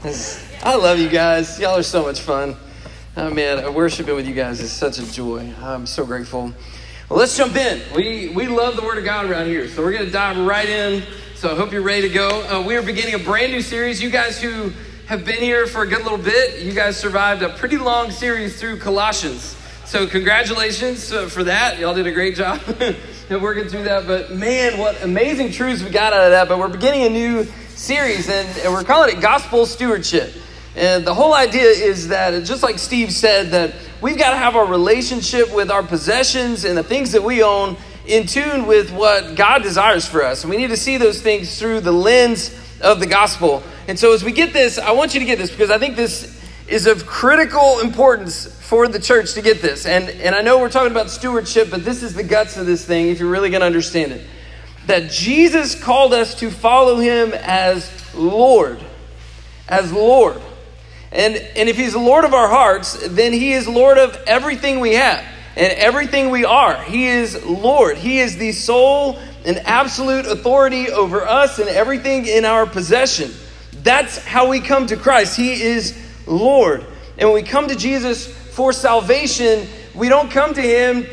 I love you guys. Y'all are so much fun. Oh, man, worshiping with you guys is such a joy. I'm so grateful. Well, let's jump in. We, we love the Word of God around here, so we're going to dive right in. So I hope you're ready to go. Uh, we are beginning a brand new series. You guys who have been here for a good little bit, you guys survived a pretty long series through Colossians. So congratulations uh, for that. Y'all did a great job working through that. But man, what amazing truths we got out of that. But we're beginning a new series, and, and we're calling it Gospel Stewardship. And the whole idea is that, just like Steve said, that we've got to have our relationship with our possessions and the things that we own in tune with what God desires for us. And we need to see those things through the lens of the gospel. And so, as we get this, I want you to get this because I think this is of critical importance for the church to get this. And, and I know we're talking about stewardship, but this is the guts of this thing if you're really going to understand it. That Jesus called us to follow him as Lord. As Lord. And, and if he's Lord of our hearts, then he is Lord of everything we have and everything we are. He is Lord. He is the sole and absolute authority over us and everything in our possession. That's how we come to Christ. He is Lord. And when we come to Jesus for salvation, we don't come to him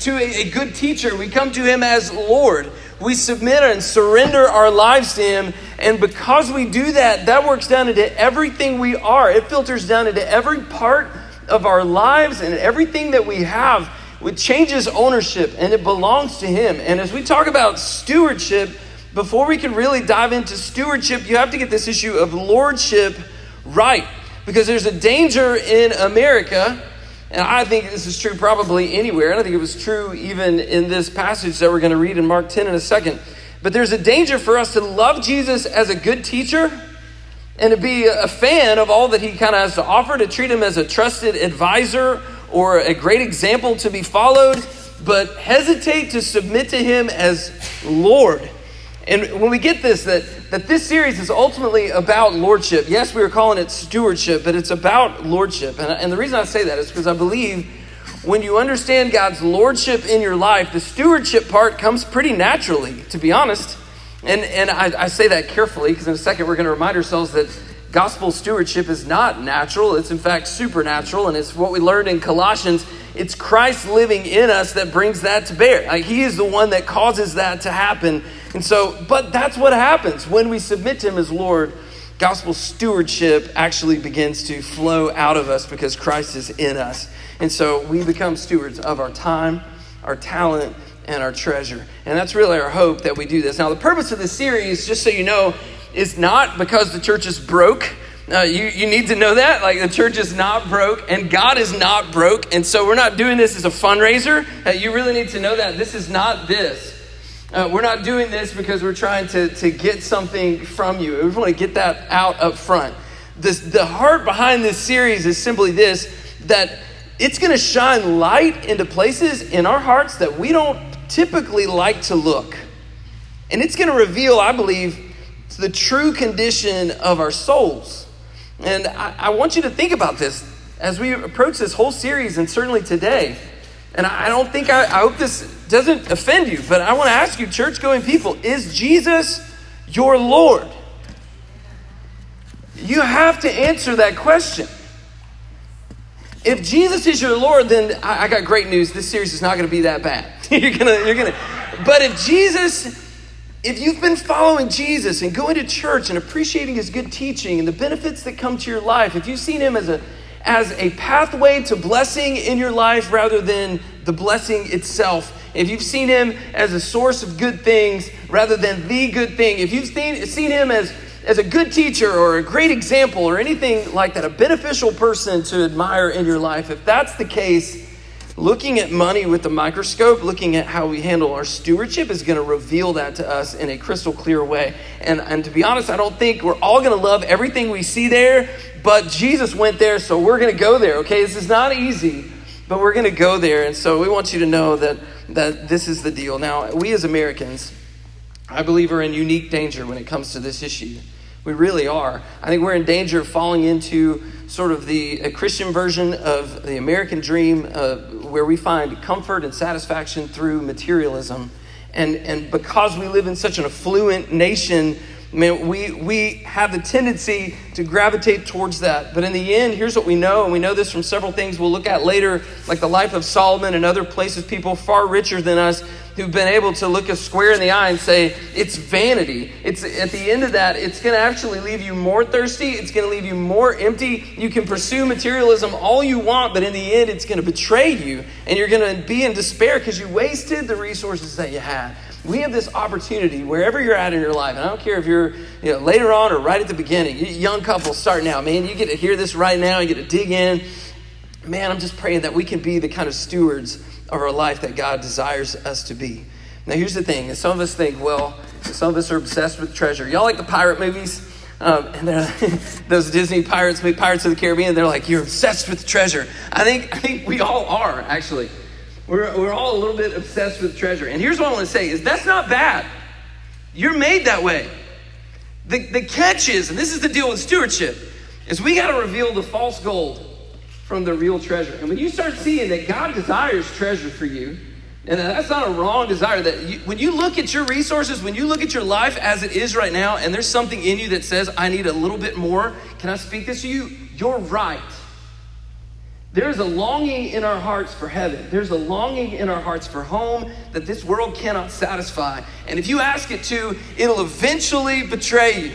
to a, a good teacher. We come to him as Lord. We submit and surrender our lives to him. And because we do that, that works down into everything we are. It filters down into every part of our lives and everything that we have. It changes ownership and it belongs to him. And as we talk about stewardship, before we can really dive into stewardship, you have to get this issue of lordship right. Because there's a danger in America, and I think this is true probably anywhere. I don't think it was true even in this passage that we're going to read in Mark 10 in a second. But there's a danger for us to love Jesus as a good teacher and to be a fan of all that he kind of has to offer, to treat him as a trusted advisor or a great example to be followed, but hesitate to submit to him as Lord. And when we get this, that, that this series is ultimately about lordship. Yes, we are calling it stewardship, but it's about lordship. And, and the reason I say that is because I believe when you understand God's lordship in your life, the stewardship part comes pretty naturally, to be honest. And, and I, I say that carefully because in a second we're going to remind ourselves that gospel stewardship is not natural. It's in fact supernatural. And it's what we learned in Colossians. It's Christ living in us that brings that to bear. Like, he is the one that causes that to happen and so, but that's what happens when we submit to Him as Lord. Gospel stewardship actually begins to flow out of us because Christ is in us. And so we become stewards of our time, our talent, and our treasure. And that's really our hope that we do this. Now, the purpose of this series, just so you know, is not because the church is broke. Uh, you, you need to know that. Like, the church is not broke, and God is not broke. And so, we're not doing this as a fundraiser. Uh, you really need to know that. This is not this. Uh, we're not doing this because we're trying to, to get something from you. We want to get that out up front. This, the heart behind this series is simply this that it's going to shine light into places in our hearts that we don't typically like to look. And it's going to reveal, I believe, the true condition of our souls. And I, I want you to think about this as we approach this whole series and certainly today. And I don't think, I, I hope this doesn't offend you, but I want to ask you, church going people, is Jesus your Lord? You have to answer that question. If Jesus is your Lord, then I, I got great news. This series is not going to be that bad. you're gonna, you're gonna. But if Jesus, if you've been following Jesus and going to church and appreciating His good teaching and the benefits that come to your life, if you've seen Him as a as a pathway to blessing in your life rather than the blessing itself. If you've seen him as a source of good things rather than the good thing, if you've seen, seen him as, as a good teacher or a great example or anything like that, a beneficial person to admire in your life, if that's the case, looking at money with the microscope, looking at how we handle our stewardship is going to reveal that to us in a crystal clear way. And, and to be honest, I don't think we're all going to love everything we see there, but Jesus went there, so we're going to go there, okay? This is not easy, but we're going to go there. And so we want you to know that, that this is the deal. Now, we as Americans, I believe, are in unique danger when it comes to this issue. We really are. I think we're in danger of falling into sort of the Christian version of the American dream, uh, where we find comfort and satisfaction through materialism. And, and because we live in such an affluent nation, man, we, we have the tendency to gravitate towards that. But in the end, here's what we know, and we know this from several things we'll look at later, like the life of Solomon and other places, people far richer than us who've been able to look us square in the eye and say, it's vanity. It's at the end of that, it's going to actually leave you more thirsty. It's going to leave you more empty. You can pursue materialism all you want, but in the end, it's going to betray you. And you're going to be in despair because you wasted the resources that you had. We have this opportunity wherever you're at in your life, and I don't care if you're you know, later on or right at the beginning, young couple starting out, man, you get to hear this right now, you get to dig in. Man, I'm just praying that we can be the kind of stewards of our life that God desires us to be. Now, here's the thing: some of us think, well, some of us are obsessed with treasure. Y'all like the pirate movies? Um, and those Disney pirates, Pirates of the Caribbean, they're like, you're obsessed with treasure. I think, I think we all are, actually. We're, we're all a little bit obsessed with treasure. And here's what I want to say is that's not bad. You're made that way. The, the catch is, and this is the deal with stewardship, is we got to reveal the false gold from the real treasure. And when you start seeing that God desires treasure for you, and that's not a wrong desire, that you, when you look at your resources, when you look at your life as it is right now, and there's something in you that says, I need a little bit more, can I speak this to you? You're right. There's a longing in our hearts for heaven. There's a longing in our hearts for home that this world cannot satisfy. And if you ask it to, it'll eventually betray you.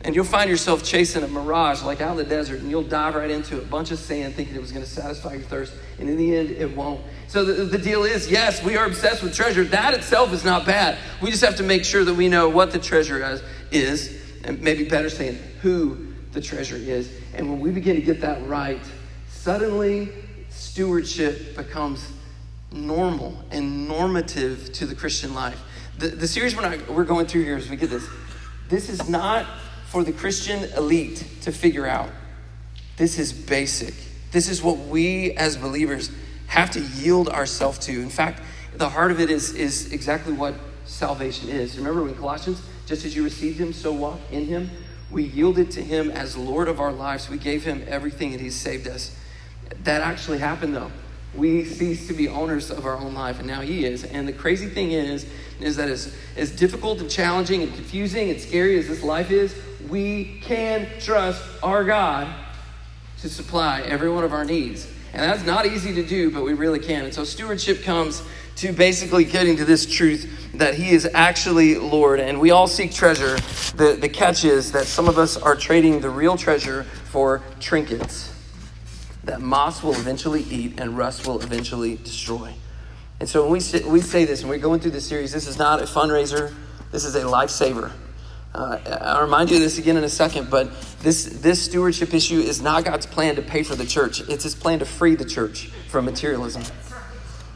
And you'll find yourself chasing a mirage like out in the desert, and you'll dive right into a bunch of sand thinking it was going to satisfy your thirst. And in the end, it won't. So the, the deal is yes, we are obsessed with treasure. That itself is not bad. We just have to make sure that we know what the treasure is, is and maybe better saying, who the treasure is. And when we begin to get that right, suddenly stewardship becomes normal and normative to the Christian life. The, the series we're, not, we're going through here is we get this, this is not for the Christian elite to figure out. This is basic. This is what we as believers have to yield ourselves to. In fact, the heart of it is, is exactly what salvation is. Remember when Colossians, just as you received him, so walk in him. We yielded to him as Lord of our lives. We gave him everything and he saved us. That actually happened though. We ceased to be owners of our own life, and now he is. And the crazy thing is, is that as, as difficult and challenging and confusing and scary as this life is, we can trust our God to supply every one of our needs. And that's not easy to do, but we really can. And so stewardship comes to basically getting to this truth that He is actually Lord. And we all seek treasure. The, the catch is that some of us are trading the real treasure for trinkets that moss will eventually eat and rust will eventually destroy. And so when we we say this, and we're going through this series, this is not a fundraiser, this is a lifesaver. Uh, I'll remind you of this again in a second, but this, this stewardship issue is not God's plan to pay for the church. It's his plan to free the church from materialism.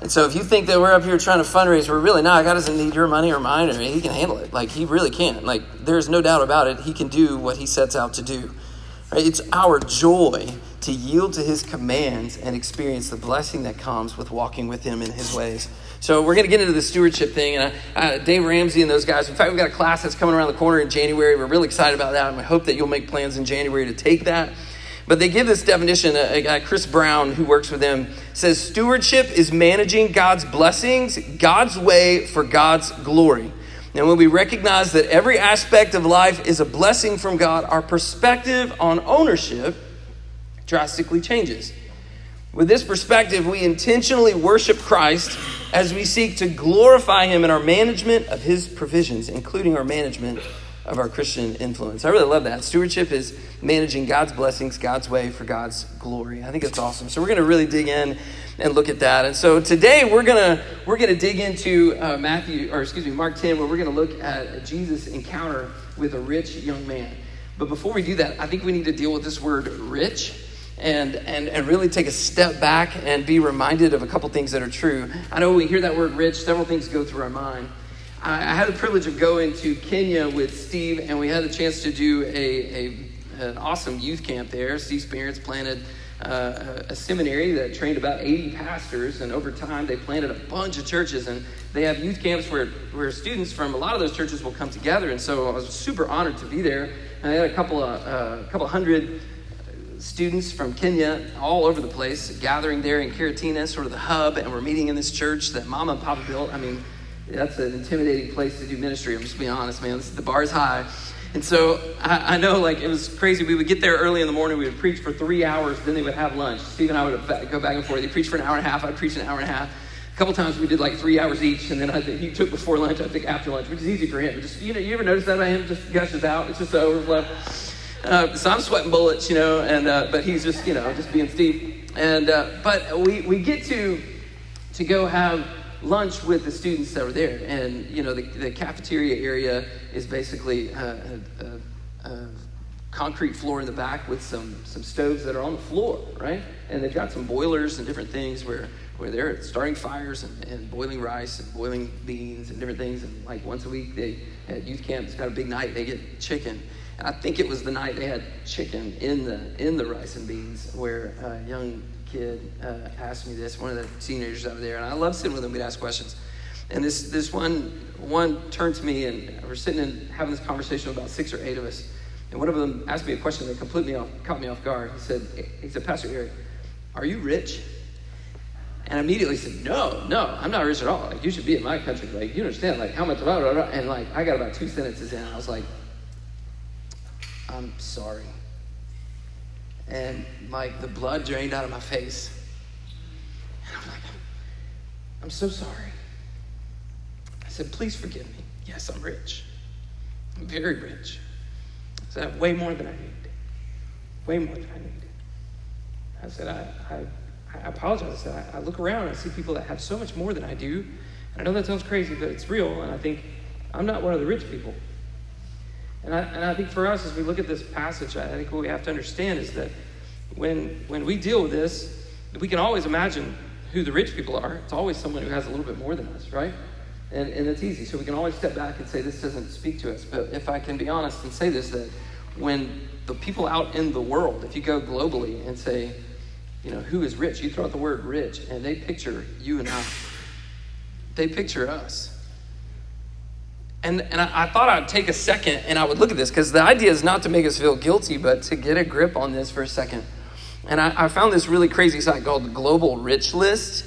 And so if you think that we're up here trying to fundraise, we're really not. God doesn't need your money or mine, or he can handle it. Like, he really can. Like, there's no doubt about it. He can do what he sets out to do. Right? It's our joy to yield to his commands and experience the blessing that comes with walking with him in his ways. So we're going to get into the stewardship thing. And uh, Dave Ramsey and those guys, in fact, we've got a class that's coming around the corner in January. We're really excited about that. And we hope that you'll make plans in January to take that. But they give this definition. A guy, Chris Brown, who works with them, says stewardship is managing God's blessings, God's way for God's glory. And when we recognize that every aspect of life is a blessing from God, our perspective on ownership drastically changes. With this perspective, we intentionally worship Christ as we seek to glorify Him in our management of His provisions, including our management of our Christian influence. I really love that. Stewardship is managing God's blessings, God's way for God's glory. I think it's awesome. So we're going to really dig in and look at that. And so today we're going to we're going to dig into uh, Matthew or excuse me Mark 10 where we're going to look at Jesus' encounter with a rich young man. But before we do that, I think we need to deal with this word rich and, and, and really take a step back and be reminded of a couple things that are true. I know when we hear that word rich, several things go through our mind. I, I had the privilege of going to Kenya with Steve, and we had the chance to do a, a an awesome youth camp there. Steve's parents planted uh, a seminary that trained about 80 pastors, and over time they planted a bunch of churches. And they have youth camps where, where students from a lot of those churches will come together. And so I was super honored to be there. And I had a couple of uh, a couple hundred students from Kenya all over the place gathering there in Karatina, sort of the hub, and we're meeting in this church that Mama and Papa built. I mean, that's an intimidating place to do ministry. I'm just being honest, man. The bar is high. And so I, I, know, like, it was crazy. We would get there early in the morning. We would preach for three hours. Then they would have lunch. Steve and I would go back and forth. They preached for an hour and a half. I'd preach an hour and a half. A couple times we did like three hours each, and then I think he took before lunch. I think after lunch, which is easy for him. Just you know, you ever notice that about him? Just gushes out. It's just the overflow. Uh, so I'm sweating bullets, you know, and uh, but he's just you know just being Steve. And uh, but we we get to to go have lunch with the students that were there. And, you know, the, the cafeteria area is basically a, a, a, concrete floor in the back with some, some stoves that are on the floor, right? And they've got some boilers and different things where, where they're starting fires and, and boiling rice and boiling beans and different things. And like once a week, they at youth camp, it's got a big night, they get chicken. I think it was the night they had chicken in the in the rice and beans where a young kid uh, asked me this, one of the teenagers over there, and I love sitting with them. We'd ask questions. And this, this one, one turned to me, and we're sitting and having this conversation with about six or eight of us. And one of them asked me a question that completely off, caught me off guard. He said, he said, Pastor Eric, are you rich? And I immediately said, no, no, I'm not rich at all. Like, you should be in my country. Like, you understand, like, how much, blah, blah, blah. and like, I got about two sentences in, and I was like, I'm sorry and like the blood drained out of my face. And I'm like, I'm so sorry. I said, please forgive me. Yes, I'm rich. I'm very rich. I said, I have way more than I need. Way more than I need. I said, I, I, I apologize. I said, I, I look around and I see people that have so much more than I do. And I know that sounds crazy, but it's real. And I think I'm not one of the rich people. And I, and I think for us, as we look at this passage, I think what we have to understand is that when, when we deal with this, we can always imagine who the rich people are. It's always someone who has a little bit more than us, right? And, and it's easy. So we can always step back and say, this doesn't speak to us. But if I can be honest and say this, that when the people out in the world, if you go globally and say, you know, who is rich? You throw out the word rich, and they picture you and I. They picture us. And, and I, I, thought I'd take a second and I would look at this because the idea is not to make us feel guilty, but to get a grip on this for a second. And I, I found this really crazy site called Global Rich List.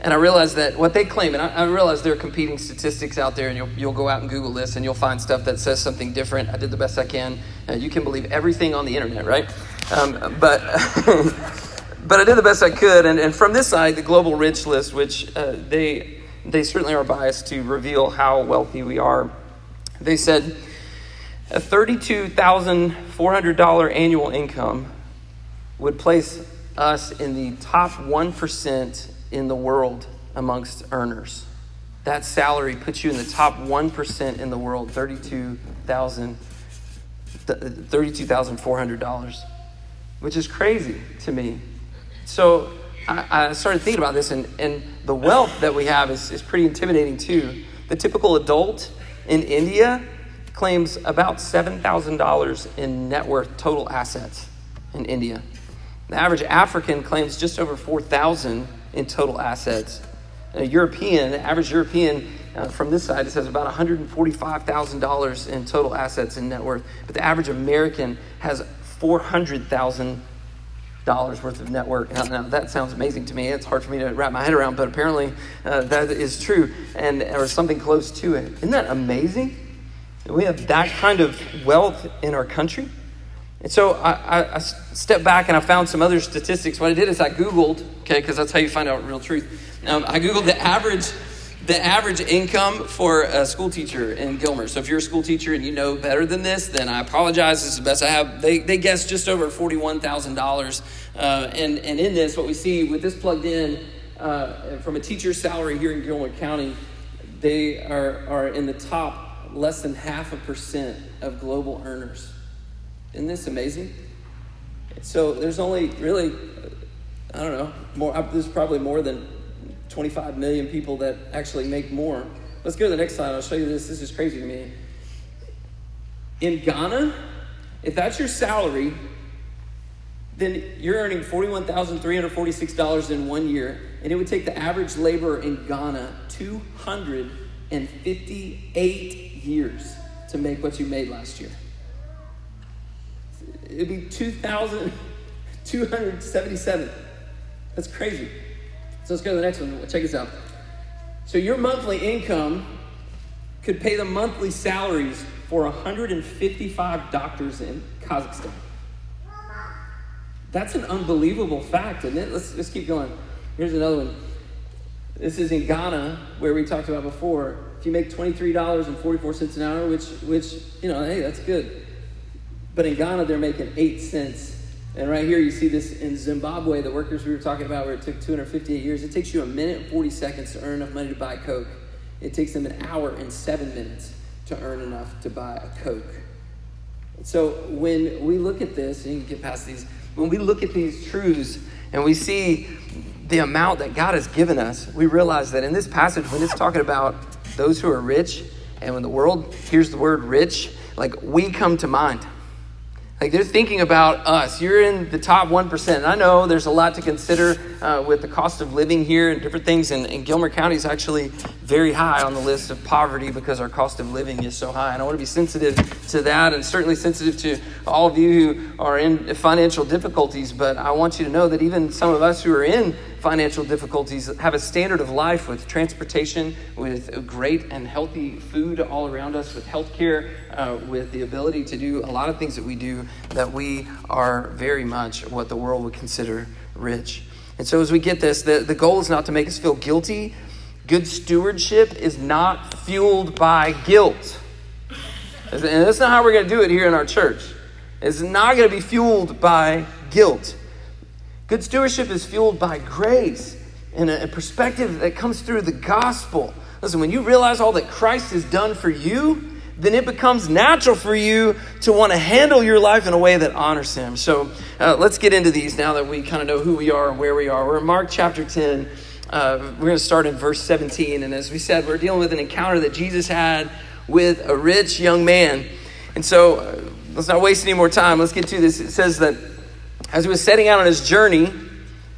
And I realized that what they claim, and I, I realize there are competing statistics out there, and you'll, you'll go out and Google this and you'll find stuff that says something different. I did the best I can. Uh, you can believe everything on the internet, right? Um, but. but I did the best I could, and, and from this side, the Global Rich List, which uh, they they certainly are biased to reveal how wealthy we are. They said a $32,400 annual income would place us in the top 1% in the world amongst earners. That salary puts you in the top 1% in the world, $32,400, $32, which is crazy to me. So I, I started thinking about this, and, and the wealth that we have is, is pretty intimidating too. The typical adult in India claims about $7,000 in net worth total assets in India. The average African claims just over 4,000 in total assets. A European, the average European uh, from this side, it says about $145,000 in total assets and net worth. But the average American has 400,000 dollars worth of network. Now, now, that sounds amazing to me. It's hard for me to wrap my head around, but apparently uh, that is true, and or something close to it. Isn't that amazing? We have that kind of wealth in our country. And so I, I, I stepped back and I found some other statistics. What I did is I Googled, okay, because that's how you find out real truth. I Googled the average the average income for a school teacher in Gilmer. So if you're a school teacher and you know better than this, then I apologize. This is the best I have. They, they guessed just over $41,000. Uh, and, and in this, what we see with this plugged in uh, from a teacher's salary here in Gilmer County, they are, are in the top less than half a percent of global earners. Isn't this amazing? So there's only really, I don't know, more. There's probably more than 25 million people that actually make more. Let's go to the next slide. I'll show you this. This is crazy to me. In Ghana, if that's your salary, then you're earning $41,346 in one year, and it would take the average laborer in Ghana 258 years to make what you made last year. It'd be 2,277. That's crazy. So let's go to the next one. Check this out. So your monthly income could pay the monthly salaries for 155 doctors in Kazakhstan. That's an unbelievable fact, isn't it? Let's, let's keep going. Here's another one. This is in Ghana, where we talked about before. If you make $23.44 an hour, which, which, you know, hey, that's good. But in Ghana, they're making 8 cents. And right here, you see this in Zimbabwe, the workers we were talking about, where it took 258 years. It takes you a minute and 40 seconds to earn enough money to buy Coke. It takes them an hour and seven minutes to earn enough to buy a Coke. So when we look at this, and you can get past these, when we look at these truths and we see the amount that God has given us, we realize that in this passage, when it's talking about those who are rich, and when the world hears the word rich, like we come to mind. Like they're thinking about us. You're in the top 1%. And I know there's a lot to consider uh, with the cost of living here and different things. And, and, Gilmer County is actually very high on the list of poverty because our cost of living is so high. And I want to be sensitive to that and certainly sensitive to all of you who are in financial difficulties. But I want you to know that even some of us who are in financial difficulties have a standard of life with transportation, with great and healthy food all around us, with health care, uh, with the ability to do a lot of things that we do, that we are very much what the world would consider rich. And so, as we get this, the, the goal is not to make us feel guilty. Good stewardship is not fueled by guilt. And that's not how we're going to do it here in our church. It's not going to be fueled by guilt. Good stewardship is fueled by grace and a perspective that comes through the gospel. Listen, when you realize all that Christ has done for you, then it becomes natural for you to want to handle your life in a way that honors Him. So uh, let's get into these now that we kind of know who we are and where we are. We're in Mark chapter 10. Uh, we're going to start in verse 17. And as we said, we're dealing with an encounter that Jesus had with a rich young man. And so uh, let's not waste any more time. Let's get to this. It says that as he was setting out on his journey,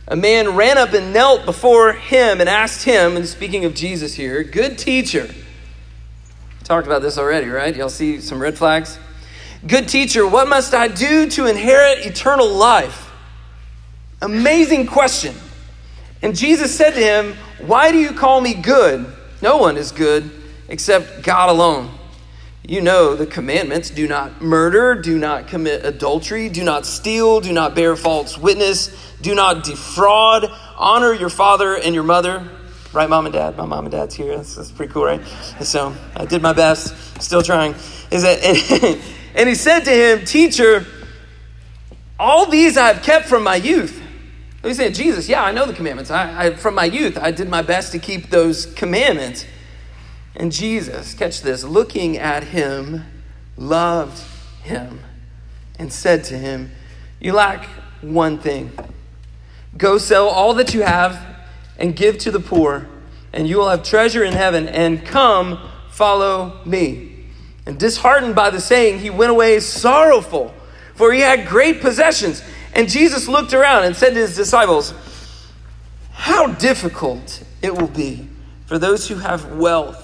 a man ran up and knelt before him and asked him, and speaking of Jesus here, good teacher. Talked about this already, right? Y'all see some red flags? Good teacher, what must I do to inherit eternal life? Amazing question. And Jesus said to him, Why do you call me good? No one is good except God alone. You know the commandments do not murder, do not commit adultery, do not steal, do not bear false witness, do not defraud, honor your father and your mother. Right, mom and dad? My mom and dad's here. That's, that's pretty cool, right? So I did my best, still trying. Is that, and, and he said to him, Teacher, all these I have kept from my youth. He said, Jesus, yeah, I know the commandments. I, I, from my youth, I did my best to keep those commandments. And Jesus, catch this, looking at him, loved him and said to him, You lack one thing. Go sell all that you have and give to the poor, and you will have treasure in heaven, and come follow me. And disheartened by the saying, he went away sorrowful, for he had great possessions. And Jesus looked around and said to his disciples, How difficult it will be for those who have wealth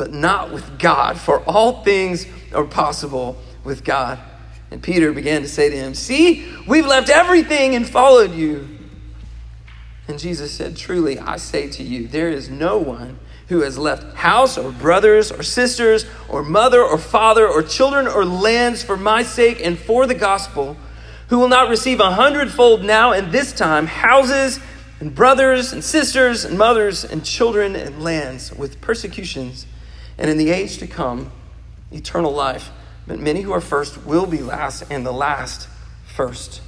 but not with God, for all things are possible with God. And Peter began to say to him, See, we've left everything and followed you. And Jesus said, Truly, I say to you, there is no one who has left house or brothers or sisters or mother or father or children or lands for my sake and for the gospel who will not receive a hundredfold now and this time houses and brothers and sisters and mothers and children and lands with persecutions, and in the age to come, eternal life. But many who are first will be last, and the last first.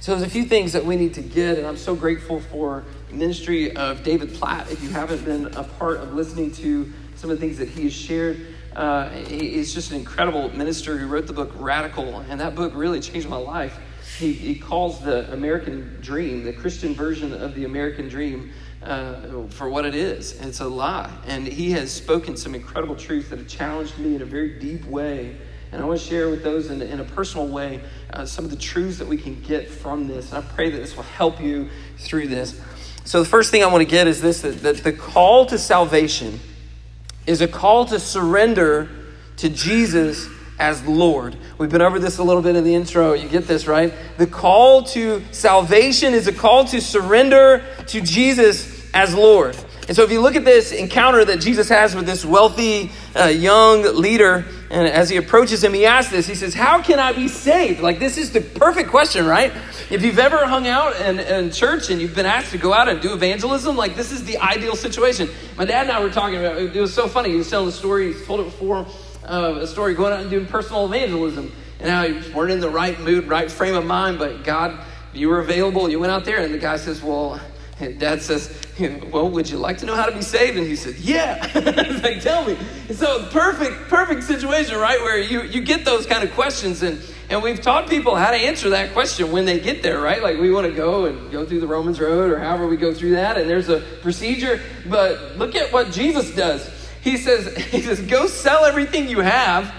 So there's a few things that we need to get, and I'm so grateful for the ministry of David Platt. If you haven't been a part of listening to some of the things that he has shared, uh, he's just an incredible minister who wrote the book Radical, and that book really changed my life. He, he calls the American dream, the Christian version of the American dream, uh, for what it is. It's a lie. And he has spoken some incredible truths that have challenged me in a very deep way. And I want to share with those in, in a personal way uh, some of the truths that we can get from this. And I pray that this will help you through this. So, the first thing I want to get is this that, that the call to salvation is a call to surrender to Jesus as Lord. We've been over this a little bit in the intro. You get this, right? The call to salvation is a call to surrender to Jesus as Lord. And so, if you look at this encounter that Jesus has with this wealthy uh, young leader, and as he approaches him, he asks this He says, How can I be saved? Like, this is the perfect question, right? If you've ever hung out in, in church and you've been asked to go out and do evangelism, like, this is the ideal situation. My dad and I were talking about it. It was so funny. He was telling the story, he's told it before uh, a story going out and doing personal evangelism and how you weren't in the right mood, right frame of mind, but God, you were available. You went out there, and the guy says, Well, and dad says, Well, would you like to know how to be saved? And he said, Yeah. like, tell me. So, perfect, perfect situation, right? Where you, you get those kind of questions. And, and we've taught people how to answer that question when they get there, right? Like, we want to go and go through the Romans Road or however we go through that. And there's a procedure. But look at what Jesus does. He says, he says, Go sell everything you have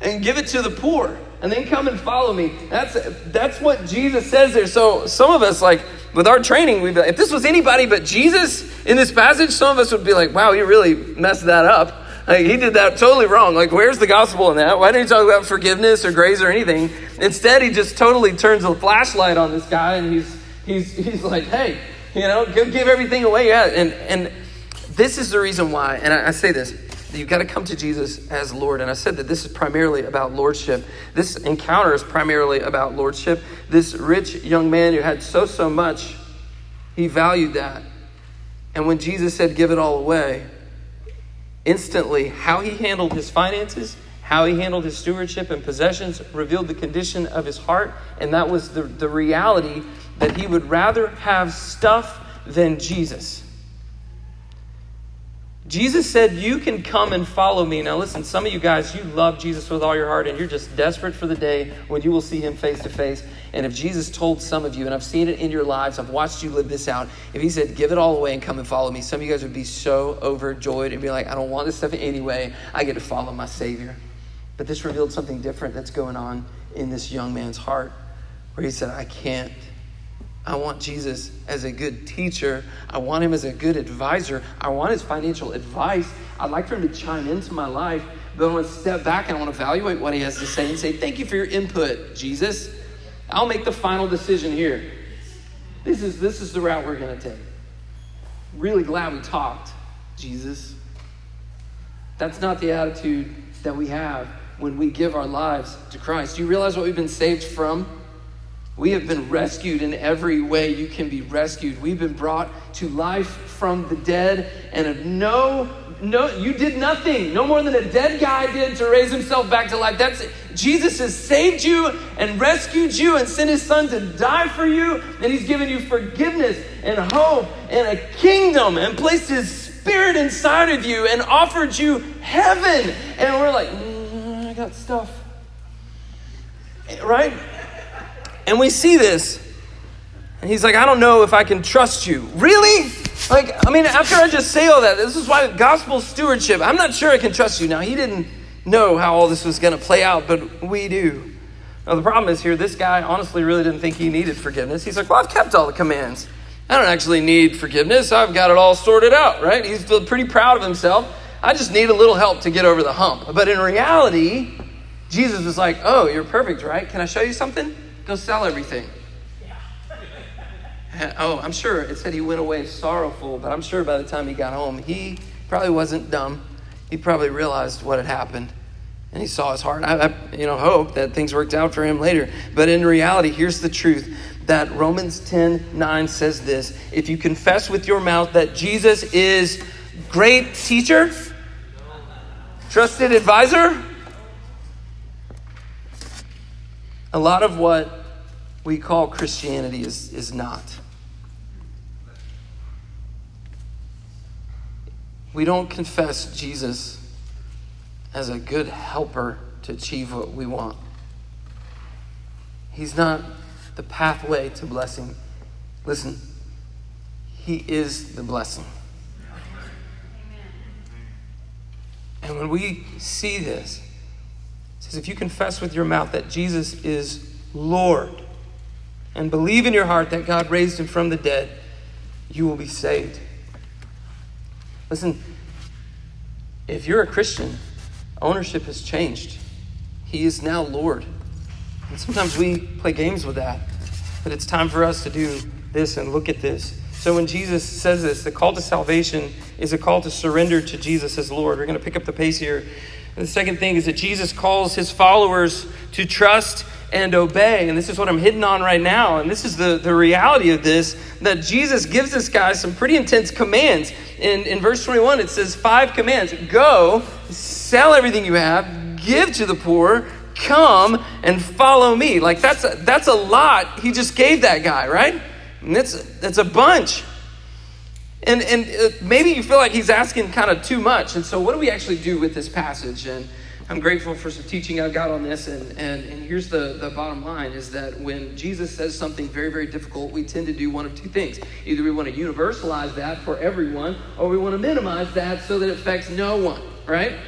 and give it to the poor and then come and follow me. That's that's what Jesus says there. So some of us, like with our training, we'd be. if this was anybody but Jesus in this passage, some of us would be like, "Wow, you really messed that up." Like, he did that totally wrong. Like, where's the gospel in that? Why didn't he talk about forgiveness or grace or anything? Instead, he just totally turns a flashlight on this guy, and he's he's he's like, "Hey, you know, give, give everything away." Yeah, and and this is the reason why. And I, I say this You've got to come to Jesus as Lord. And I said that this is primarily about lordship. This encounter is primarily about lordship. This rich young man who had so, so much, he valued that. And when Jesus said, give it all away, instantly, how he handled his finances, how he handled his stewardship and possessions revealed the condition of his heart. And that was the, the reality that he would rather have stuff than Jesus. Jesus said, You can come and follow me. Now, listen, some of you guys, you love Jesus with all your heart, and you're just desperate for the day when you will see him face to face. And if Jesus told some of you, and I've seen it in your lives, I've watched you live this out, if he said, Give it all away and come and follow me, some of you guys would be so overjoyed and be like, I don't want this stuff anyway. I get to follow my Savior. But this revealed something different that's going on in this young man's heart, where he said, I can't I want Jesus as a good teacher. I want him as a good advisor. I want his financial advice. I'd like for him to chime into my life, but I want to step back and I want to evaluate what he has to say and say, Thank you for your input, Jesus. I'll make the final decision here. This is, this is the route we're going to take. Really glad we talked, Jesus. That's not the attitude that we have when we give our lives to Christ. Do you realize what we've been saved from? We have been rescued in every way you can be rescued. We've been brought to life from the dead, and of no, no, you did nothing, no more than a dead guy did to raise himself back to life. That's it. Jesus has saved you and rescued you and sent his son to die for you, and he's given you forgiveness and hope and a kingdom and placed his spirit inside of you and offered you heaven. And we're like, mm, I got stuff. Right? And we see this. And he's like, I don't know if I can trust you. Really? Like, I mean, after I just say all that, this is why gospel stewardship, I'm not sure I can trust you. Now, he didn't know how all this was going to play out, but we do. Now, the problem is here, this guy honestly really didn't think he needed forgiveness. He's like, Well, I've kept all the commands. I don't actually need forgiveness. I've got it all sorted out, right? He's pretty proud of himself. I just need a little help to get over the hump. But in reality, Jesus was like, Oh, you're perfect, right? Can I show you something? Go sell everything. Oh, I'm sure it said he went away sorrowful, but I'm sure by the time he got home, he probably wasn't dumb. He probably realized what had happened. and he saw his heart. I, I, you know, hope that things worked out for him later. But in reality, here's the truth that Romans 10 9 says this If you confess with your mouth that Jesus is great teacher, trusted advisor, a lot of what we call Christianity is, is not. We don't confess Jesus as a good helper to achieve what we want. He's not the pathway to blessing. Listen, He is the blessing. And when we see this, it says, if you confess with your mouth that Jesus is Lord and believe in your heart that God raised him from the dead, you will be saved. Listen, if you're a Christian, ownership has changed. He is now Lord. And sometimes we play games with that. But it's time for us to do this and look at this. So when Jesus says this, the call to salvation is a call to surrender to Jesus as Lord. We're going to pick up the pace here. And the second thing is that Jesus calls his followers to trust and obey. And this is what I'm hitting on right now. And this is the, the reality of this that Jesus gives this guy some pretty intense commands. In, in verse 21, it says five commands Go, sell everything you have, give to the poor, come and follow me. Like that's a, that's a lot he just gave that guy, right? And that's that's a bunch. And and uh, maybe you feel like he's asking kind of too much. And so what do we actually do with this passage? And I'm grateful for some teaching I've got on this. And, and, and here's the, the bottom line is that when Jesus says something very, very difficult, we tend to do one of two things. Either we want to universalize that for everyone, or we want to minimize that so that it affects no one, right?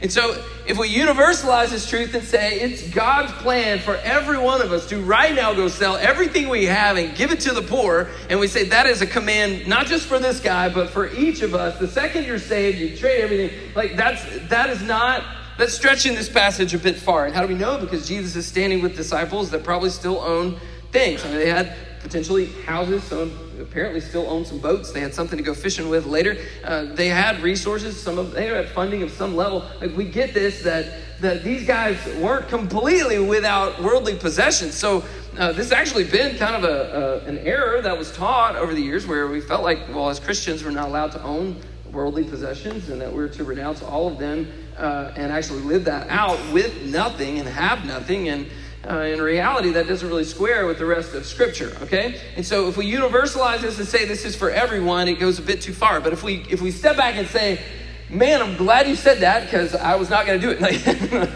And so, if we universalize this truth and say it's God's plan for every one of us to right now go sell everything we have and give it to the poor, and we say that is a command not just for this guy, but for each of us. The second you're saved, you trade everything. Like that's that is not that's stretching this passage a bit far. And how do we know? Because Jesus is standing with disciples that probably still own things. I mean, they had potentially houses. Some apparently still own some boats. They had something to go fishing with later. Uh, they had resources. Some of they had funding of some level. Like we get this that that these guys weren't completely without worldly possessions. So uh, this has actually been kind of a, a, an error that was taught over the years, where we felt like, well, as Christians, we're not allowed to own worldly possessions, and that we're to renounce all of them uh, and actually live that out with nothing and have nothing and uh, in reality, that doesn't really square with the rest of Scripture. Okay, and so if we universalize this and say this is for everyone, it goes a bit too far. But if we if we step back and say, "Man, I'm glad you said that because I was not going to do it."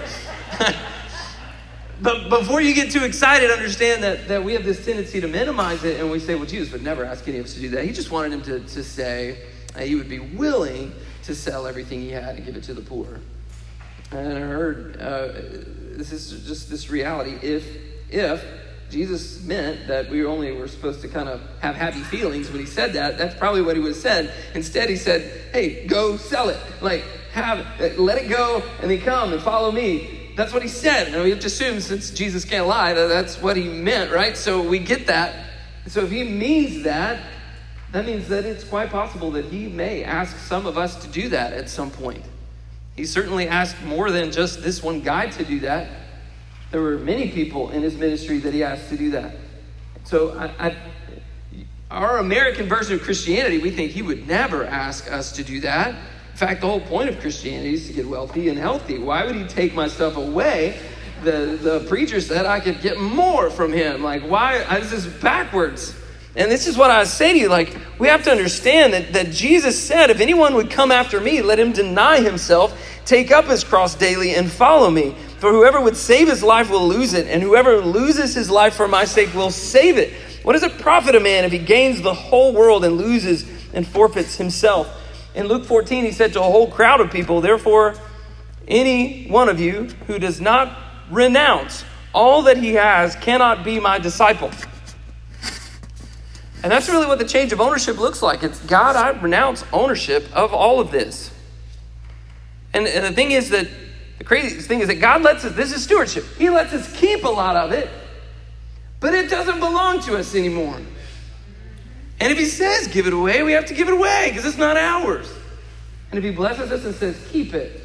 but before you get too excited, understand that, that we have this tendency to minimize it, and we say, "Well, Jesus would never ask any of us to do that. He just wanted him to, to say he would be willing to sell everything he had and give it to the poor." And I heard. Uh, this is just this reality. If if Jesus meant that we only were supposed to kind of have happy feelings when he said that, that's probably what he would have said. Instead, he said, "Hey, go sell it. Like have let it go, and then come and follow me." That's what he said. And we have to assume, since Jesus can't lie, that that's what he meant, right? So we get that. So if he means that, that means that it's quite possible that he may ask some of us to do that at some point. He certainly asked more than just this one guy to do that. There were many people in his ministry that he asked to do that. So, I, I, our American version of Christianity, we think he would never ask us to do that. In fact, the whole point of Christianity is to get wealthy and healthy. Why would he take my stuff away? The, the preacher said I could get more from him. Like, why? This is backwards. And this is what I say to you like, we have to understand that, that Jesus said, if anyone would come after me, let him deny himself, take up his cross daily, and follow me. For whoever would save his life will lose it, and whoever loses his life for my sake will save it. What does it profit a man if he gains the whole world and loses and forfeits himself? In Luke 14, he said to a whole crowd of people, Therefore, any one of you who does not renounce all that he has cannot be my disciple. And that's really what the change of ownership looks like. It's God, I renounce ownership of all of this. And, and the thing is that the craziest thing is that God lets us, this is stewardship. He lets us keep a lot of it, but it doesn't belong to us anymore. And if He says give it away, we have to give it away because it's not ours. And if He blesses us and says keep it,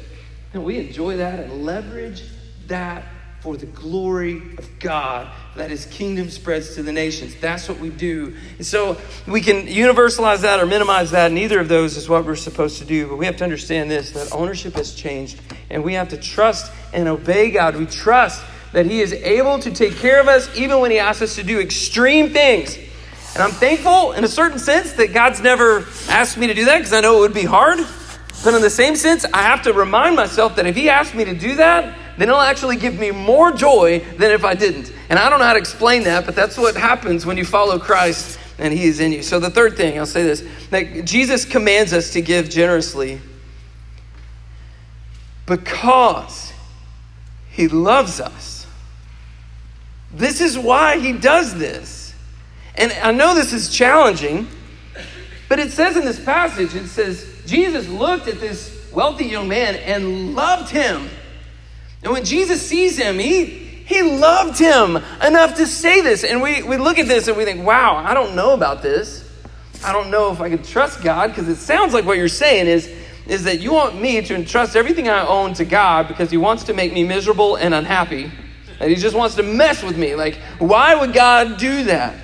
And we enjoy that and leverage that for the glory of God, that his kingdom spreads to the nations. That's what we do. And so we can universalize that or minimize that. Neither of those is what we're supposed to do. But we have to understand this that ownership has changed, and we have to trust and obey God. We trust that he is able to take care of us even when he asks us to do extreme things. And I'm thankful in a certain sense that God's never asked me to do that because I know it would be hard. But in the same sense, I have to remind myself that if He asked me to do that, then it'll actually give me more joy than if I didn't. And I don't know how to explain that, but that's what happens when you follow Christ and He is in you. So the third thing, I'll say this that Jesus commands us to give generously because He loves us. This is why He does this. And I know this is challenging, but it says in this passage, it says, Jesus looked at this wealthy young man and loved him. And when Jesus sees him, he, he loved him enough to say this. And we, we look at this and we think, wow, I don't know about this. I don't know if I can trust God because it sounds like what you're saying is, is that you want me to entrust everything I own to God because he wants to make me miserable and unhappy. And he just wants to mess with me. Like, why would God do that?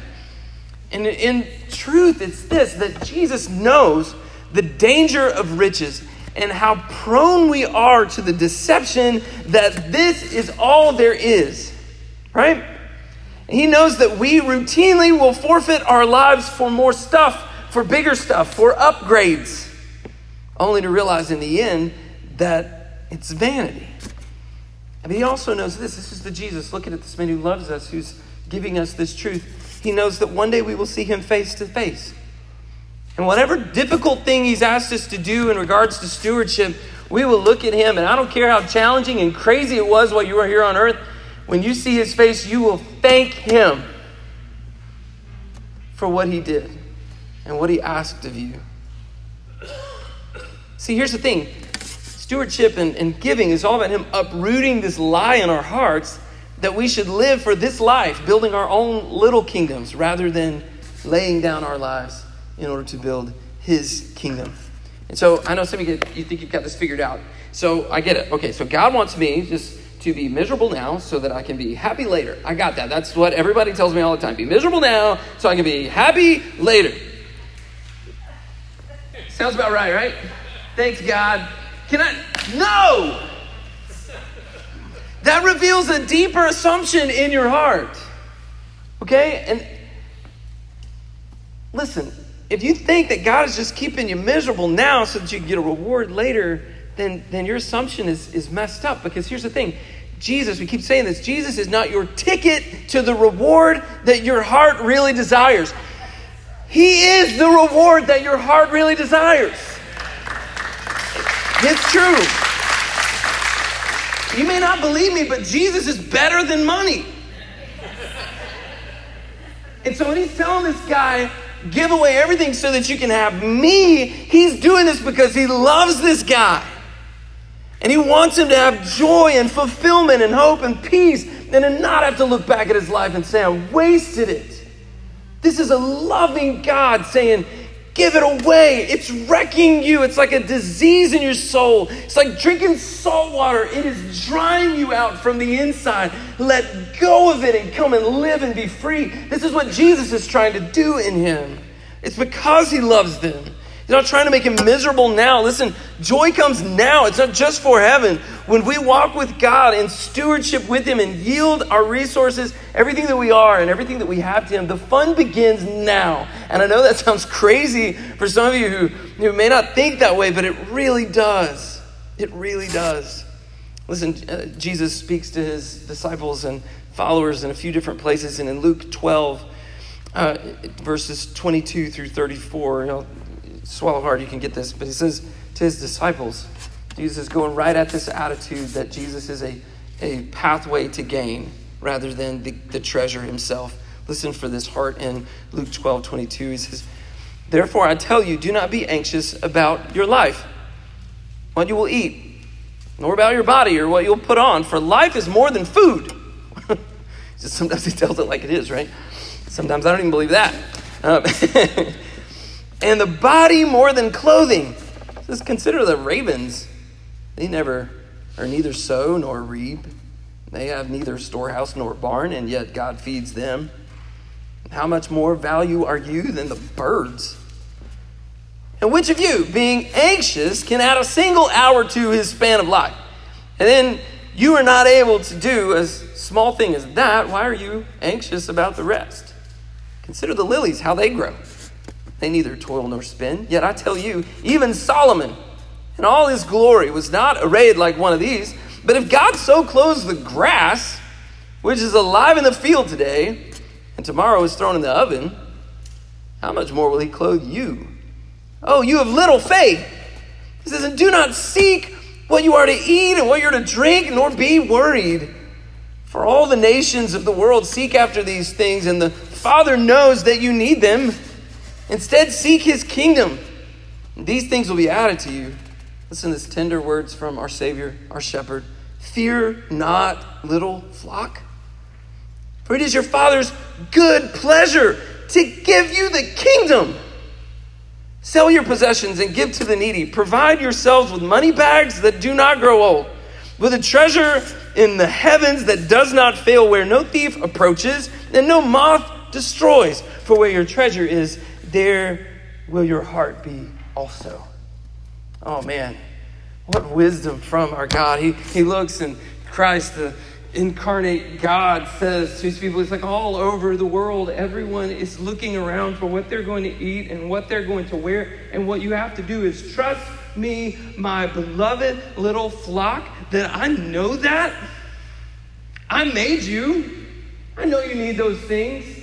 And in truth, it's this that Jesus knows the danger of riches and how prone we are to the deception that this is all there is. Right? He knows that we routinely will forfeit our lives for more stuff, for bigger stuff, for upgrades, only to realize in the end that it's vanity. But he also knows this. This is the Jesus looking at this man who loves us, who's giving us this truth. He knows that one day we will see him face to face. And whatever difficult thing He's asked us to do in regards to stewardship, we will look at Him. And I don't care how challenging and crazy it was while you were here on earth, when you see His face, you will thank Him for what He did and what He asked of you. See, here's the thing stewardship and, and giving is all about Him uprooting this lie in our hearts that we should live for this life, building our own little kingdoms rather than laying down our lives in order to build his kingdom. And so I know some of you, you think you've got this figured out. So I get it. Okay, so God wants me just to be miserable now so that I can be happy later. I got that. That's what everybody tells me all the time. Be miserable now so I can be happy later. Sounds about right, right? Thanks, God. Can I? No! That reveals a deeper assumption in your heart. Okay? And listen, if you think that God is just keeping you miserable now so that you get a reward later, then, then your assumption is, is messed up. Because here's the thing Jesus, we keep saying this, Jesus is not your ticket to the reward that your heart really desires. He is the reward that your heart really desires. It's true. You may not believe me, but Jesus is better than money. And so when he's telling this guy, give away everything so that you can have me. He's doing this because he loves this guy. And he wants him to have joy and fulfillment and hope and peace and to not have to look back at his life and say, I wasted it. This is a loving God saying, Give it away. It's wrecking you. It's like a disease in your soul. It's like drinking salt water. It is drying you out from the inside. Let go of it and come and live and be free. This is what Jesus is trying to do in him. It's because he loves them. He's not trying to make him miserable now. Listen, joy comes now. It's not just for heaven. When we walk with God in stewardship with him and yield our resources, everything that we are and everything that we have to him, the fun begins now. And I know that sounds crazy for some of you who, who may not think that way, but it really does. It really does. Listen, uh, Jesus speaks to his disciples and followers in a few different places, and in Luke 12, uh, verses 22 through 34, you know, swallow hard, you can get this. But he says to his disciples, Jesus is going right at this attitude that Jesus is a, a pathway to gain rather than the, the treasure himself. Listen for this heart in Luke 12 22. He says, Therefore, I tell you, do not be anxious about your life, what you will eat, nor about your body or what you'll put on, for life is more than food. Sometimes he tells it like it is, right? Sometimes I don't even believe that. Um, and the body more than clothing. Just consider the ravens. They never are neither sow nor reap. They have neither storehouse nor barn, and yet God feeds them. How much more value are you than the birds? And which of you, being anxious, can add a single hour to his span of life? And then you are not able to do a small thing as that. Why are you anxious about the rest? Consider the lilies, how they grow. They neither toil nor spin. Yet I tell you, even Solomon in all his glory was not arrayed like one of these. But if God so clothes the grass, which is alive in the field today, and tomorrow is thrown in the oven, how much more will he clothe you? Oh, you have little faith. He says, and do not seek what you are to eat and what you're to drink, nor be worried. For all the nations of the world seek after these things, and the Father knows that you need them. Instead, seek his kingdom. And these things will be added to you. Listen to this tender words from our Savior, our shepherd. Fear not, little flock. For it is your Father's good pleasure to give you the kingdom. Sell your possessions and give to the needy. Provide yourselves with money bags that do not grow old, with a treasure in the heavens that does not fail, where no thief approaches and no moth destroys. For where your treasure is, there will your heart be also. Oh man, what wisdom from our God. He, he looks and Christ, the incarnate God, says to his people, it's like all over the world, everyone is looking around for what they're going to eat and what they're going to wear. And what you have to do is trust me, my beloved little flock, that I know that. I made you. I know you need those things.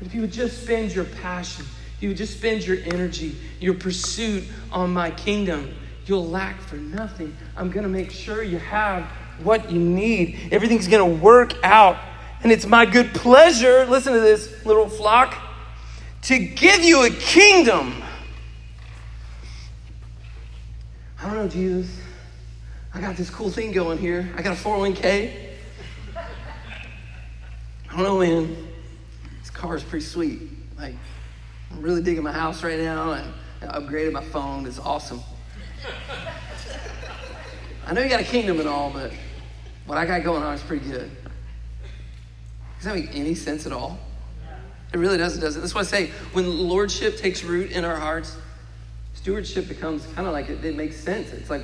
But if you would just spend your passion, if you would just spend your energy, your pursuit on my kingdom, you'll lack for nothing. I'm going to make sure you have what you need. Everything's going to work out. And it's my good pleasure, listen to this little flock, to give you a kingdom. I don't know, Jesus. I got this cool thing going here. I got a 401k. I don't know, man car is pretty sweet. Like, I'm really digging my house right now, and I upgraded my phone. It's awesome. I know you got a kingdom and all, but what I got going on is pretty good. Does that make any sense at all? It really doesn't, does it? That's why I say when lordship takes root in our hearts, stewardship becomes kind of like it, it makes sense. It's like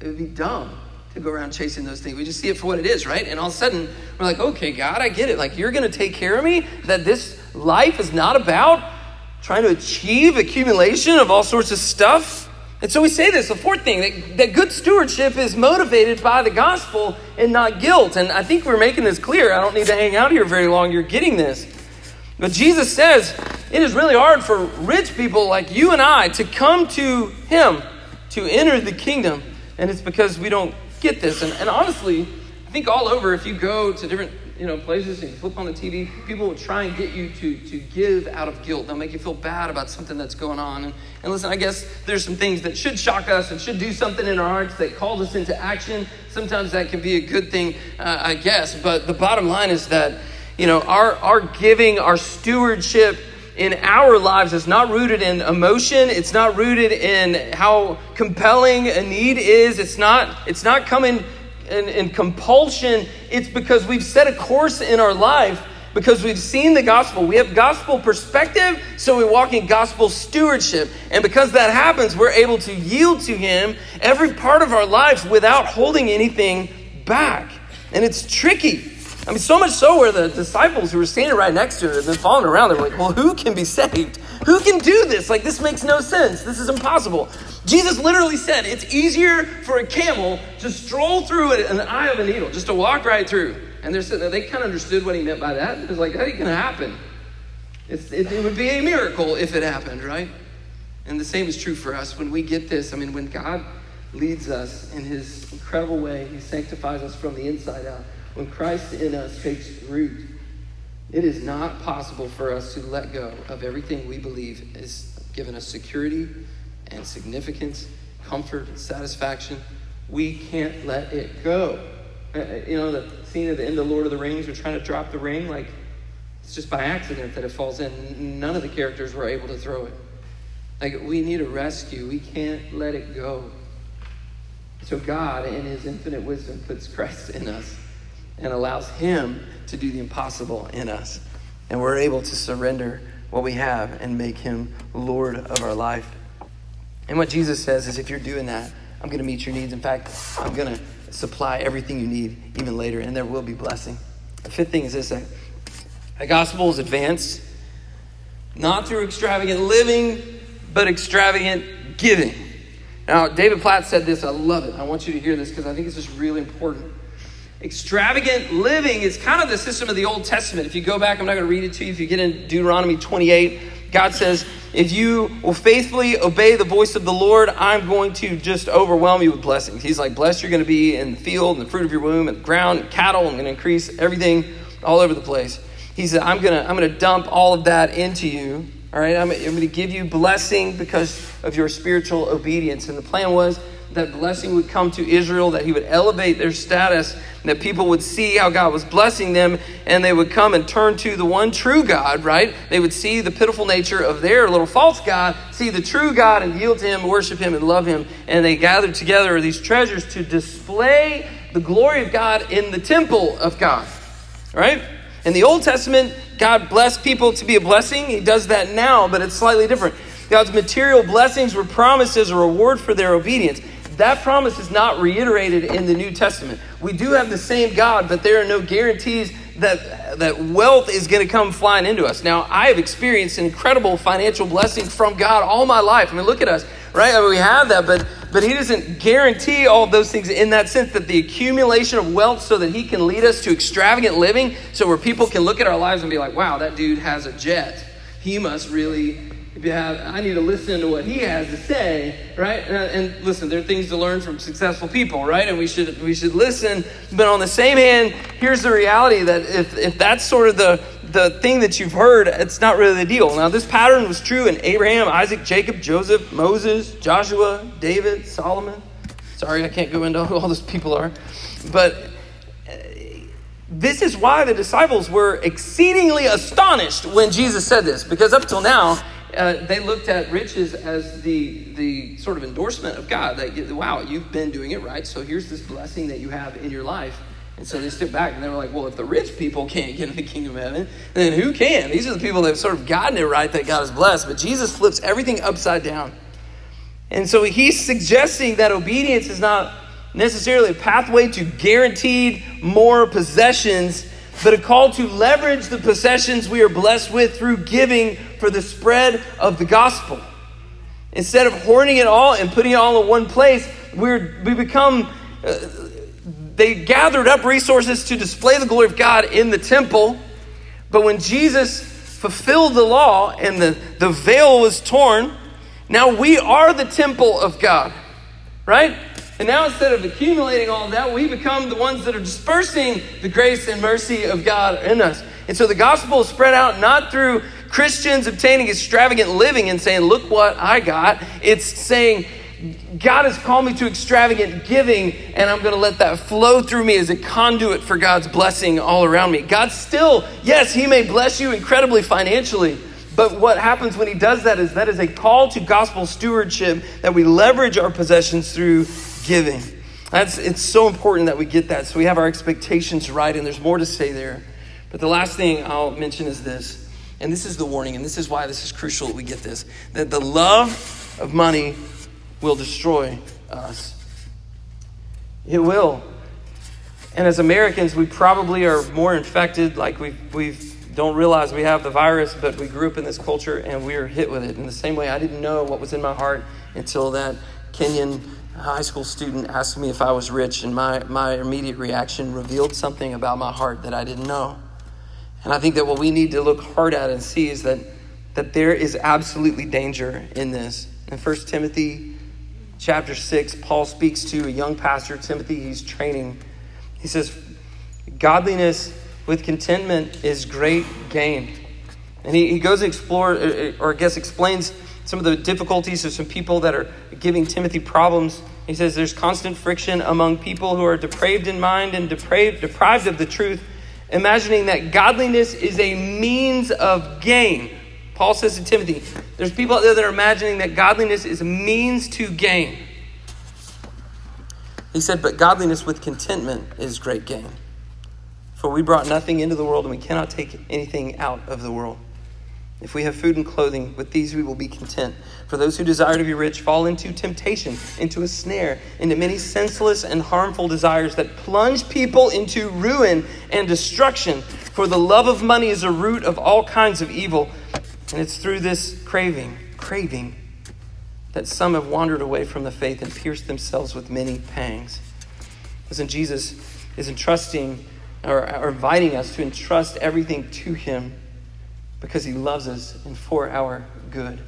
it would be dumb to go around chasing those things. We just see it for what it is, right? And all of a sudden, we're like, okay, God, I get it. Like, you're going to take care of me. That this life is not about trying to achieve accumulation of all sorts of stuff. And so we say this, the fourth thing, that, that good stewardship is motivated by the gospel and not guilt. And I think we're making this clear. I don't need to hang out here very long. You're getting this. But Jesus says it is really hard for rich people like you and I to come to Him, to enter the kingdom. And it's because we don't get this. And, and honestly, I think all over, if you go to different you know places and you flip on the TV, people will try and get you to to give out of guilt. They'll make you feel bad about something that's going on. And, and listen, I guess there's some things that should shock us and should do something in our hearts that calls us into action. Sometimes that can be a good thing, uh, I guess. But the bottom line is that you know our our giving, our stewardship in our lives is not rooted in emotion. It's not rooted in how compelling a need is. It's not it's not coming in, in, compulsion. It's because we've set a course in our life because we've seen the gospel. We have gospel perspective so we walk in gospel stewardship. And because that happens we're able to yield to him every part of our lives without holding anything back. And it's tricky I mean, so much so where the disciples who were standing right next to her and then following around, they were like, well, who can be saved? Who can do this? Like, this makes no sense. This is impossible. Jesus literally said it's easier for a camel to stroll through an eye of a needle, just to walk right through. And they're sitting there, they kind of understood what he meant by that. It was like, are you going to happen? It, it would be a miracle if it happened, right? And the same is true for us. When we get this, I mean, when God leads us in his incredible way, he sanctifies us from the inside out when Christ in us takes root, it is not possible for us to let go of everything we believe has given us security and significance, comfort, and satisfaction. We can't let it go. Uh, uh, you know, the scene at the end of Lord of the Rings, we're trying to drop the ring, like, it's just by accident that it falls in. None of the characters were able to throw it. Like, we need a rescue. We can't let it go. So God, in his infinite wisdom, puts Christ in us and allows him to do the impossible in us. And we're able to surrender what we have and make him Lord of our life. And what Jesus says is if you're doing that, I'm going to meet your needs. In fact, I'm going to supply everything you need even later, and there will be blessing. The fifth thing is this that the gospel is advanced not through extravagant living, but extravagant giving. Now, David Platt said this. I love it. I want you to hear this because I think it's just really important. Extravagant living is kind of the system of the Old Testament. If you go back, I'm not going to read it to you. If you get in Deuteronomy 28, God says, If you will faithfully obey the voice of the Lord, I'm going to just overwhelm you with blessings. He's like, Blessed you're going to be in the field, and the fruit of your womb, and the ground, and cattle. I'm going to increase everything all over the place. He said, I'm going to, I'm going to dump all of that into you. All right, I'm, I'm going to give you blessing because of your spiritual obedience. And the plan was that blessing would come to Israel, that he would elevate their status, that people would see how God was blessing them, and they would come and turn to the one true God, right? They would see the pitiful nature of their little false God, see the true God, and yield to him, worship him, and love him. And they gathered together these treasures to display the glory of God in the temple of God, right? In the Old Testament, God blessed people to be a blessing. He does that now, but it's slightly different. God's material blessings were promised as a reward for their obedience. That promise is not reiterated in the New Testament. We do have the same God, but there are no guarantees that, that wealth is going to come flying into us. Now, I have experienced incredible financial blessings from God all my life. I mean, look at us, right? I mean, we have that, but, but He doesn't guarantee all those things in that sense that the accumulation of wealth so that He can lead us to extravagant living, so where people can look at our lives and be like, wow, that dude has a jet. He must really if you have, I need to listen to what he has to say, right? And, and, listen, there are things to learn from successful people, right? And we should we should listen. But on the same hand, here's the reality that if if that's sort of the the thing that you've heard, it's not really the deal. Now, this pattern was true in Abraham, Isaac, Jacob, Joseph, Moses, Joshua, David, Solomon. Sorry, I can't go into who all those people are, but uh, this is why the disciples were exceedingly astonished when Jesus said this, because up till now, uh, they looked at riches as the, the sort of endorsement of God that, wow, you've been doing it right, so here's this blessing that you have in your life. And so they stood back and they were like, well, if the rich people can't get in the kingdom of heaven, then who can? These are the people that have sort of gotten it right that God has blessed. But Jesus flips everything upside down. And so he's suggesting that obedience is not necessarily a pathway to guaranteed more possessions but a call to leverage the possessions we are blessed with through giving for the spread of the gospel. Instead of hoarding it all and putting it all in one place, we're, we become, uh, they gathered up resources to display the glory of God in the temple. But when Jesus fulfilled the law and the, the veil was torn, now we are the temple of God, right? And now instead of accumulating all that, we become the ones that are dispersing the grace and mercy of God in us. And so the gospel is spread out not through Christians obtaining extravagant living and saying, Look what I got. It's saying, God has called me to extravagant giving, and I'm going to let that flow through me as a conduit for God's blessing all around me. God still, yes, He may bless you incredibly financially, but what happens when He does that is that is a call to gospel stewardship that we leverage our possessions through giving. That's, it's so important that we get that so we have our expectations right, and there's more to say there. But the last thing I'll mention is this, and this is the warning, and this is why this is crucial that we get this that the love of money will destroy us. It will. And as Americans, we probably are more infected, like we we don't realize we have the virus, but we grew up in this culture and we are hit with it. In the same way, I didn't know what was in my heart until that Kenyan high school student asked me if I was rich, and my, my immediate reaction revealed something about my heart that I didn't know. And I think that what we need to look hard at and see is that, that there is absolutely danger in this. In 1 Timothy chapter 6, Paul speaks to a young pastor, Timothy, he's training. He says, Godliness with contentment is great gain. And he, he goes to explore, or I guess explains some of the difficulties of some people that are giving Timothy problems. He says there's constant friction among people who are depraved in mind and depraved, deprived of the truth, imagining that godliness is a means of gain. Paul says to Timothy, there's people out there that are imagining that godliness is a means to gain. He said, But godliness with contentment is great gain. For we brought nothing into the world, and we cannot take anything out of the world. If we have food and clothing, with these we will be content. For those who desire to be rich fall into temptation, into a snare, into many senseless and harmful desires that plunge people into ruin and destruction. For the love of money is a root of all kinds of evil, and it's through this craving, craving, that some have wandered away from the faith and pierced themselves with many pangs. Listen, Jesus is entrusting or, or inviting us to entrust everything to Him because He loves us and for our good.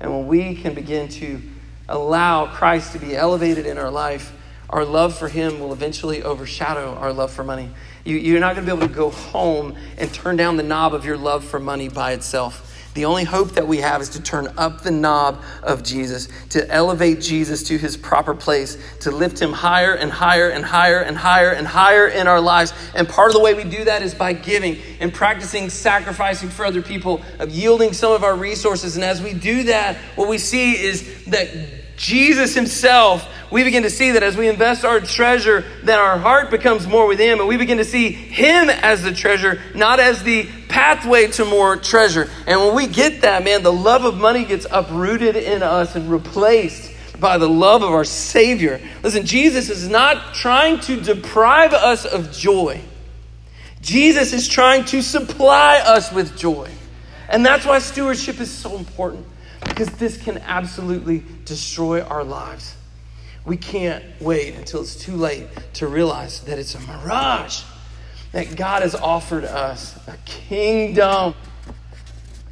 And when we can begin to allow Christ to be elevated in our life, our love for Him will eventually overshadow our love for money. You, you're not going to be able to go home and turn down the knob of your love for money by itself. The only hope that we have is to turn up the knob of Jesus, to elevate Jesus to his proper place, to lift him higher and higher and higher and higher and higher in our lives. And part of the way we do that is by giving and practicing sacrificing for other people, of yielding some of our resources. And as we do that, what we see is that Jesus himself, we begin to see that as we invest our treasure, that our heart becomes more with him, and we begin to see him as the treasure, not as the pathway to more treasure. And when we get that, man, the love of money gets uprooted in us and replaced by the love of our Savior. Listen, Jesus is not trying to deprive us of joy. Jesus is trying to supply us with joy. And that's why stewardship is so important because this can absolutely destroy our lives. We can't wait until it's too late to realize that it's a mirage, that God has offered us a kingdom.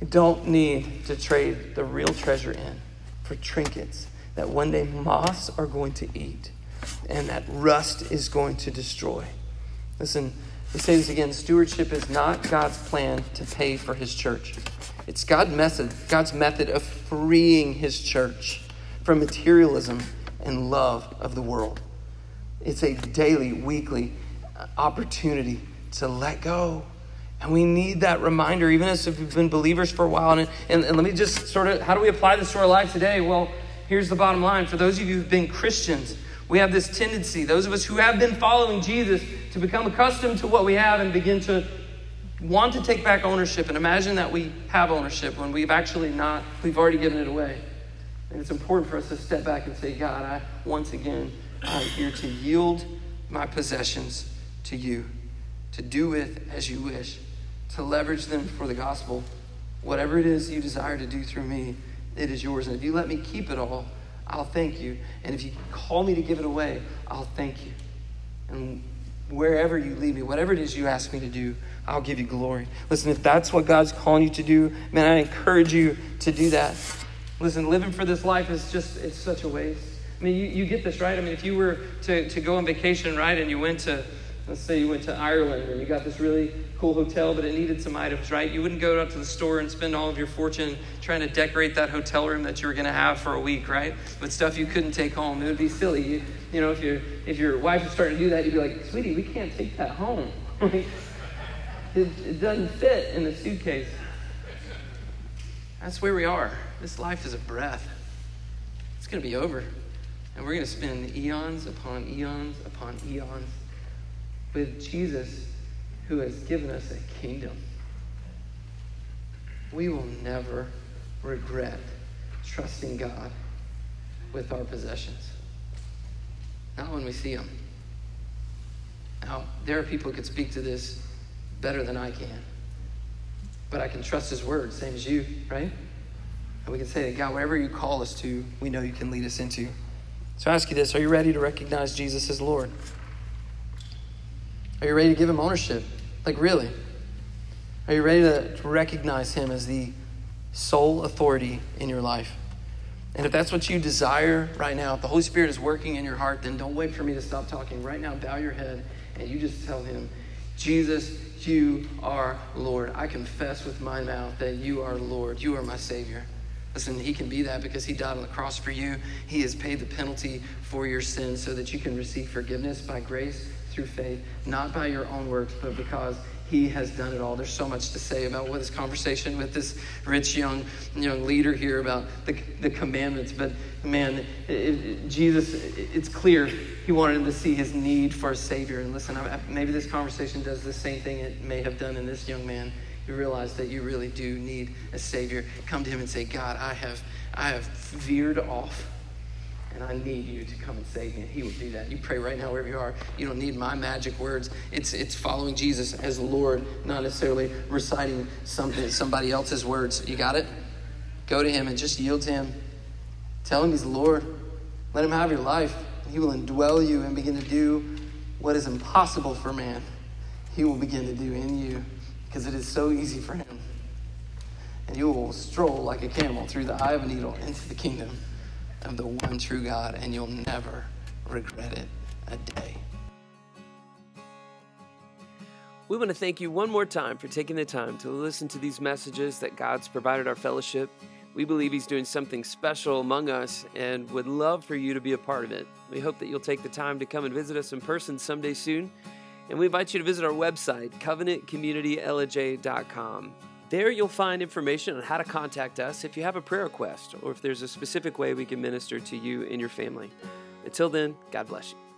We don't need to trade the real treasure in for trinkets that one day moths are going to eat and that rust is going to destroy. Listen, let me say this again stewardship is not God's plan to pay for his church. It's God's method, God's method of freeing his church from materialism and love of the world. It's a daily, weekly opportunity to let go. And we need that reminder, even as if we've been believers for a while. And, and, and let me just sort of, how do we apply this to our life today? Well, here's the bottom line. For those of you who've been Christians, we have this tendency, those of us who have been following Jesus, to become accustomed to what we have and begin to want to take back ownership and imagine that we have ownership when we've actually not, we've already given it away. And it's important for us to step back and say, God, I once again, I'm here to yield my possessions to you, to do with as you wish, to leverage them for the gospel. Whatever it is you desire to do through me, it is yours. And if you let me keep it all, I'll thank you. And if you call me to give it away, I'll thank you. And wherever you lead me, whatever it is you ask me to do, I'll give you glory. Listen, if that's what God's calling you to do, man, I encourage you to do that. Listen, living for this life is just, it's such a waste. I mean, you, you get this, right? I mean, if you were to, to go on vacation, right, and you went to, let's say you went to Ireland and you got this really cool hotel, but it needed some items, right? You wouldn't go out to the store and spend all of your fortune trying to decorate that hotel room that you were going to have for a week, right? With stuff you couldn't take home. It would be silly. You, you know, if, you if your wife was starting to do that, you'd be like, sweetie, we can't take that home. It, it doesn't fit in the suitcase. That's where we are. This life is a breath. It's going to be over. And we're going to spend eons upon eons upon eons with Jesus who has given us a kingdom. We will never regret trusting God with our possessions. Not when we see them. Now, there are people who could speak to this better than I can. But I can trust His word, same as you, right? And we can say, that God, whatever you call us to, we know you can lead us into. So I ask you this Are you ready to recognize Jesus as Lord? Are you ready to give Him ownership? Like, really? Are you ready to, recognize Him as the sole authority in your life? And if that's what you desire right now, if the Holy Spirit is working in your heart, then don't wait for me to stop talking. Right now, bow your head and you just tell Him, Jesus, you are Lord. I confess with my mouth that you are Lord. You are my Savior. Listen, He can be that because He died on the cross for you. He has paid the penalty for your sins so that you can receive forgiveness by grace through faith, not by your own works, but because He has done it all. There's so much to say about what this conversation with this rich young young leader here about the, the commandments. But man, it, it, Jesus, it, it's clear he wanted to see his need for a Savior. And listen, I, maybe this conversation does the same thing it may have done in this young man. You realize that you really do need a Savior. Come to him and say, God, I have, I have veered off and I need you to come and save me. And he will do that. You pray right now wherever you are. You don't need my magic words. It's it's following Jesus as the Lord, not necessarily reciting something somebody else's words. You got it? Go to him and just yield to him. Tell him he's the Lord. Let him have your life. He will indwell you and begin to do what is impossible for man. He will begin to do in you because it is so easy for him. And you will stroll like a camel through the eye of a needle into the kingdom of the one true God, and you'll never regret it a day. We want to thank you one more time for taking the time to listen to these messages that God's provided our fellowship. We believe He's doing something special among us and would love for you to be a part of it. We hope that you'll take the time to come and visit us in person someday soon. And we invite you to visit our website, covenantcommunitylj.com. There you'll find information on how to contact us if you have a prayer request or if there's a specific way we can minister to you and your family. Until then, God bless you.